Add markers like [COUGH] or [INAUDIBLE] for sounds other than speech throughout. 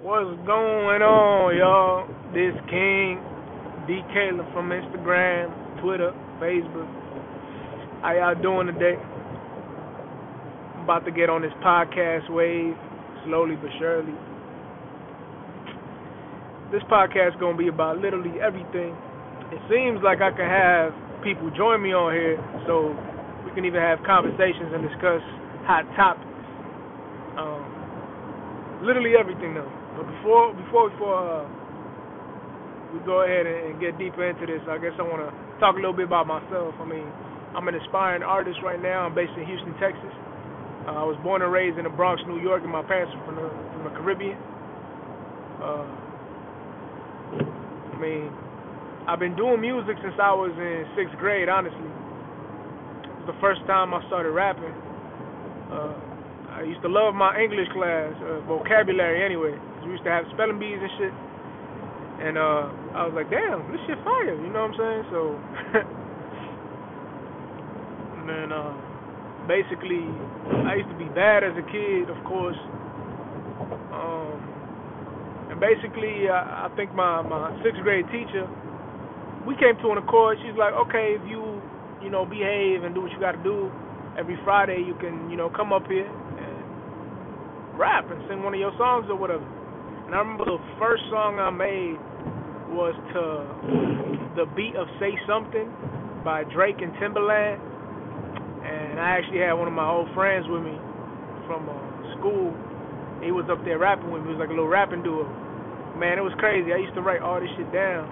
What's going on, y'all? This King D Caleb from Instagram, Twitter, Facebook. How y'all doing today? I'm about to get on this podcast wave, slowly but surely. This podcast gonna be about literally everything. It seems like I can have people join me on here, so we can even have conversations and discuss hot topics. Um, literally everything though. But before before before uh, we go ahead and, get deeper into this, I guess I want to talk a little bit about myself. I mean, I'm an aspiring artist right now. I'm based in Houston, Texas. Uh, I was born and raised in the Bronx, New York, and my parents are from the from the Caribbean. Uh, I mean, I've been doing music since I was in sixth grade. Honestly, it was the first time I started rapping. Uh, I used to love my English class, uh, vocabulary anyway. We used to have spelling bees and shit. And uh, I was like, damn, this shit fire. You know what I'm saying? So, [LAUGHS] and then uh, basically, I used to be bad as a kid, of course. Um, and basically, I, I think my my sixth grade teacher, we came to an accord. She's like, okay, if you you know behave and do what you got to do, every Friday you can you know come up here rap and sing one of your songs or whatever. And I remember the first song I made was to the beat of Say Something by Drake and Timbaland. And I actually had one of my old friends with me from uh, school. He was up there rapping with me. It was like a little rapping duo. Man, it was crazy. I used to write all this shit down.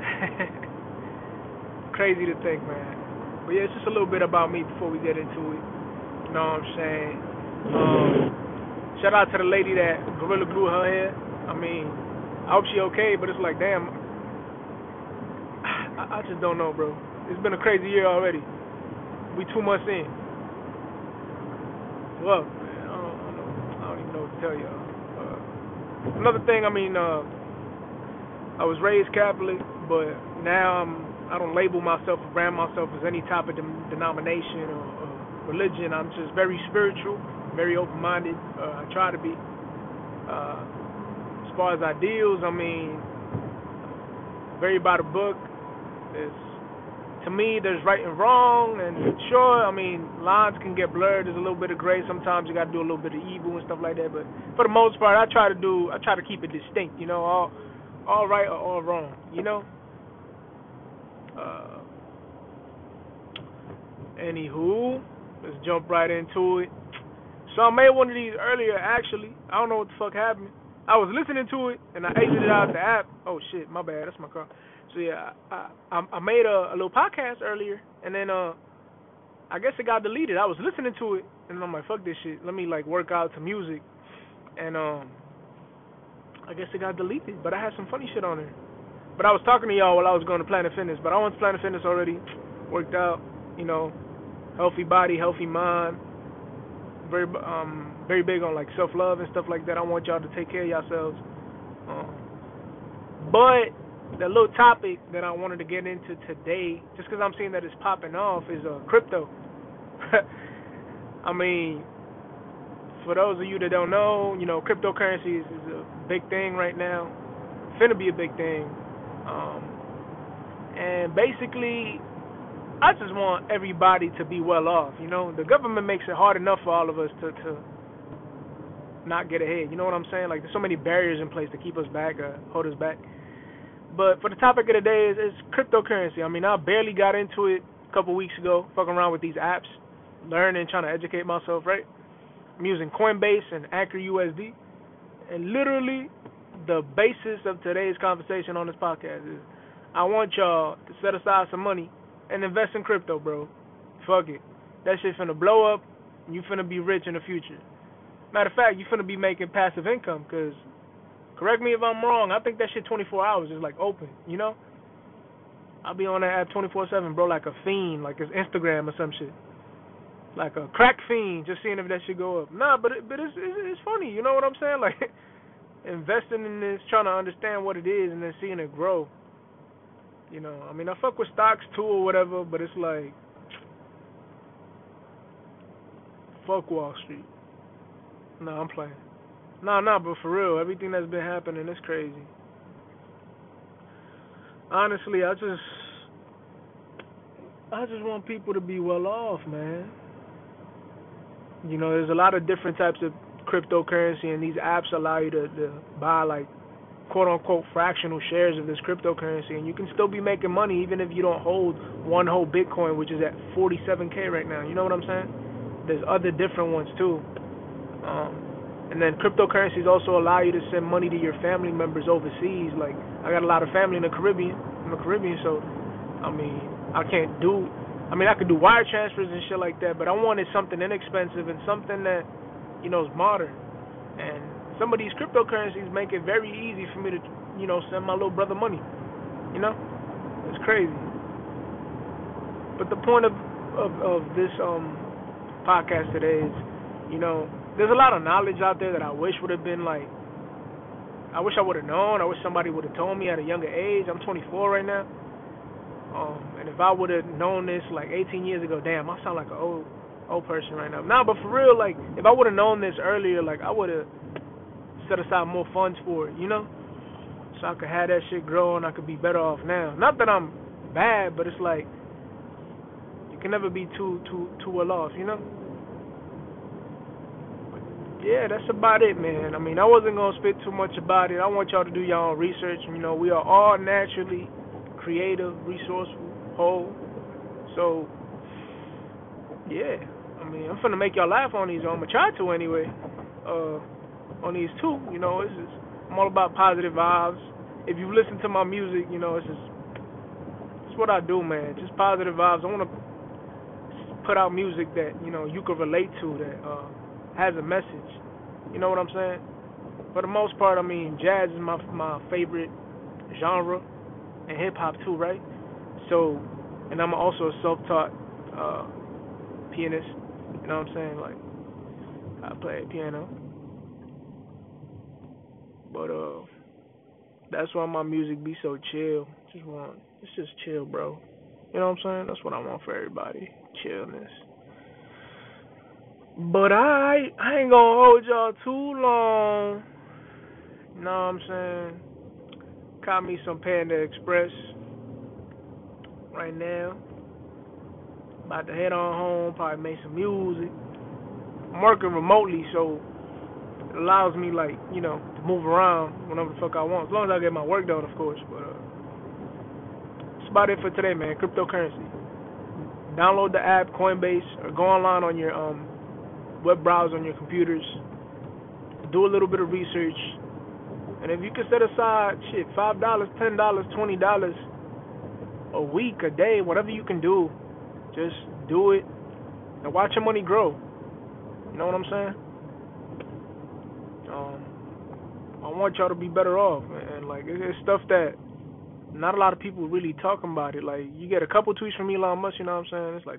[LAUGHS] crazy to think, man. But yeah, it's just a little bit about me before we get into it. You know what I'm saying? Um, Shout out to the lady that gorilla glue her hair. I mean, I hope she okay, but it's like, damn, I, I just don't know, bro. It's been a crazy year already. We two months in. Well, man, I don't, I don't, I don't even know what to tell y'all. Uh, another thing, I mean, uh, I was raised Catholic, but now I'm I don't label myself or brand myself as any type of de- denomination or, or religion. I'm just very spiritual very open-minded. Uh, I try to be. Uh, as far as ideals, I mean, very by the book. It's, to me, there's right and wrong, and sure, I mean, lines can get blurred. There's a little bit of gray. Sometimes you got to do a little bit of evil and stuff like that. But for the most part, I try to do. I try to keep it distinct. You know, all all right or all wrong. You know. Uh, anywho, let's jump right into it. So I made one of these earlier. Actually, I don't know what the fuck happened. I was listening to it and I exited out the app. Oh shit, my bad. That's my car. So yeah, I I, I made a, a little podcast earlier and then uh I guess it got deleted. I was listening to it and I'm like, fuck this shit. Let me like work out to music and um I guess it got deleted. But I had some funny shit on there. But I was talking to y'all while I was going to Planet Fitness. But I went to Planet Fitness already. Worked out. You know, healthy body, healthy mind very um very big on like self love and stuff like that. I want y'all to take care of yourselves. Um, but the little topic that I wanted to get into today, just because I'm seeing that it's popping off, is uh, crypto. [LAUGHS] I mean, for those of you that don't know, you know, cryptocurrency is, is a big thing right now. Finna be a big thing. Um, and basically, I just want everybody to be well off. You know, the government makes it hard enough for all of us to to not get ahead. You know what I'm saying? Like there's so many barriers in place to keep us back, hold us back. But for the topic of the day is, is cryptocurrency. I mean, I barely got into it a couple weeks ago, fucking around with these apps, learning, trying to educate myself. Right? I'm using Coinbase and Anchor USD, and literally the basis of today's conversation on this podcast is I want y'all to set aside some money and invest in crypto, bro. Fuck it. That shit finna blow up. and You finna be rich in the future. Matter of fact, you finna be making passive income. Cause, correct me if I'm wrong. I think that shit 24 hours is like open. You know. I'll be on that app 24/7, bro, like a fiend, like it's Instagram or some shit, like a crack fiend, just seeing if that shit go up. Nah, but it, but it's, it's it's funny. You know what I'm saying? [LAUGHS] Like investing in this, trying to understand what it is, and then seeing it grow. You know, I mean, I fuck with stocks too or whatever, but it's like, fuck Wall Street. No, I'm playing. Nah, nah, but for real, everything that's been happening is crazy. Honestly, I just I just want people to be well off, man. You know, there's a lot of different types of cryptocurrency, and these apps allow you to, to buy like quote unquote fractional shares of this cryptocurrency, and you can still be making money even if you don't hold one whole Bitcoin, which is at 47k right now. You know what I'm saying? There's other different ones too. Um, and then cryptocurrencies also allow you to send money to your family members overseas. Like I got a lot of family in the Caribbean, in the Caribbean, so I mean I can't do. I mean I could do wire transfers and shit like that, but I wanted something inexpensive and something that you know is modern. Some of these cryptocurrencies make it very easy for me to you know send my little brother money. You know, it's crazy. But the point of of, of this um podcast today is, you know there's a lot of knowledge out there that I wish would have been like I wish I would have known. I wish somebody would have told me at a younger age. I'm 24 right now. Um, and if I would have known this like 18 years ago, damn, I sound like an old old person right now. Nah, but for real, like if I would have known this earlier, like I would have set aside more funds for it, you know, so I could have that shit grow and I could be better off now. Not that I'm bad, but it's like you can never be too too too well off, you know yeah, that's about it, man. I mean, I wasn't gonna spit too much about it. I want y'all to do your own research. You know, we are all naturally creative, resourceful, whole. So, yeah. I mean, I'm gonna make y'all laugh on these. I'm gonna try to anyway. Uh, on these two, you know, it's just I'm all about positive vibes. If you listen to my music, you know, it's just it's what I do, man. Just positive vibes. I want to put out music that you know you can relate to that. Uh, has a message. You know what I'm saying? For the most part, I mean, jazz is my my favorite genre, and hip hop too, right? So, and I'm also a self-taught uh, pianist. You know what I'm saying? Like, I play piano. But uh, that's why my music be so chill. Just want, it's just chill, bro. You know what I'm saying? That's what I want for everybody. Chillness. But I I ain't gonna hold y'all too long. You know what I'm saying? Caught me some Panda Express right now. About to head on home, probably make some music. I'm working remotely, so allows me like, you know, to move around whenever the fuck I want. As long as I get my work done, of course. But uh that's about it for today, man. Cryptocurrency. Download the app Coinbase or go online on your um web browser on your computers, do a little bit of research, and if you can set aside shit five dollars, ten dollars, twenty dollars a week, a day, whatever you can do, just do it and watch your money grow. You know what I'm saying? Um, I want y'all to be better off, and Like it's stuff that not a lot of people really talking about it. Like you get a couple tweets from Elon Musk, you know what I'm saying? It's like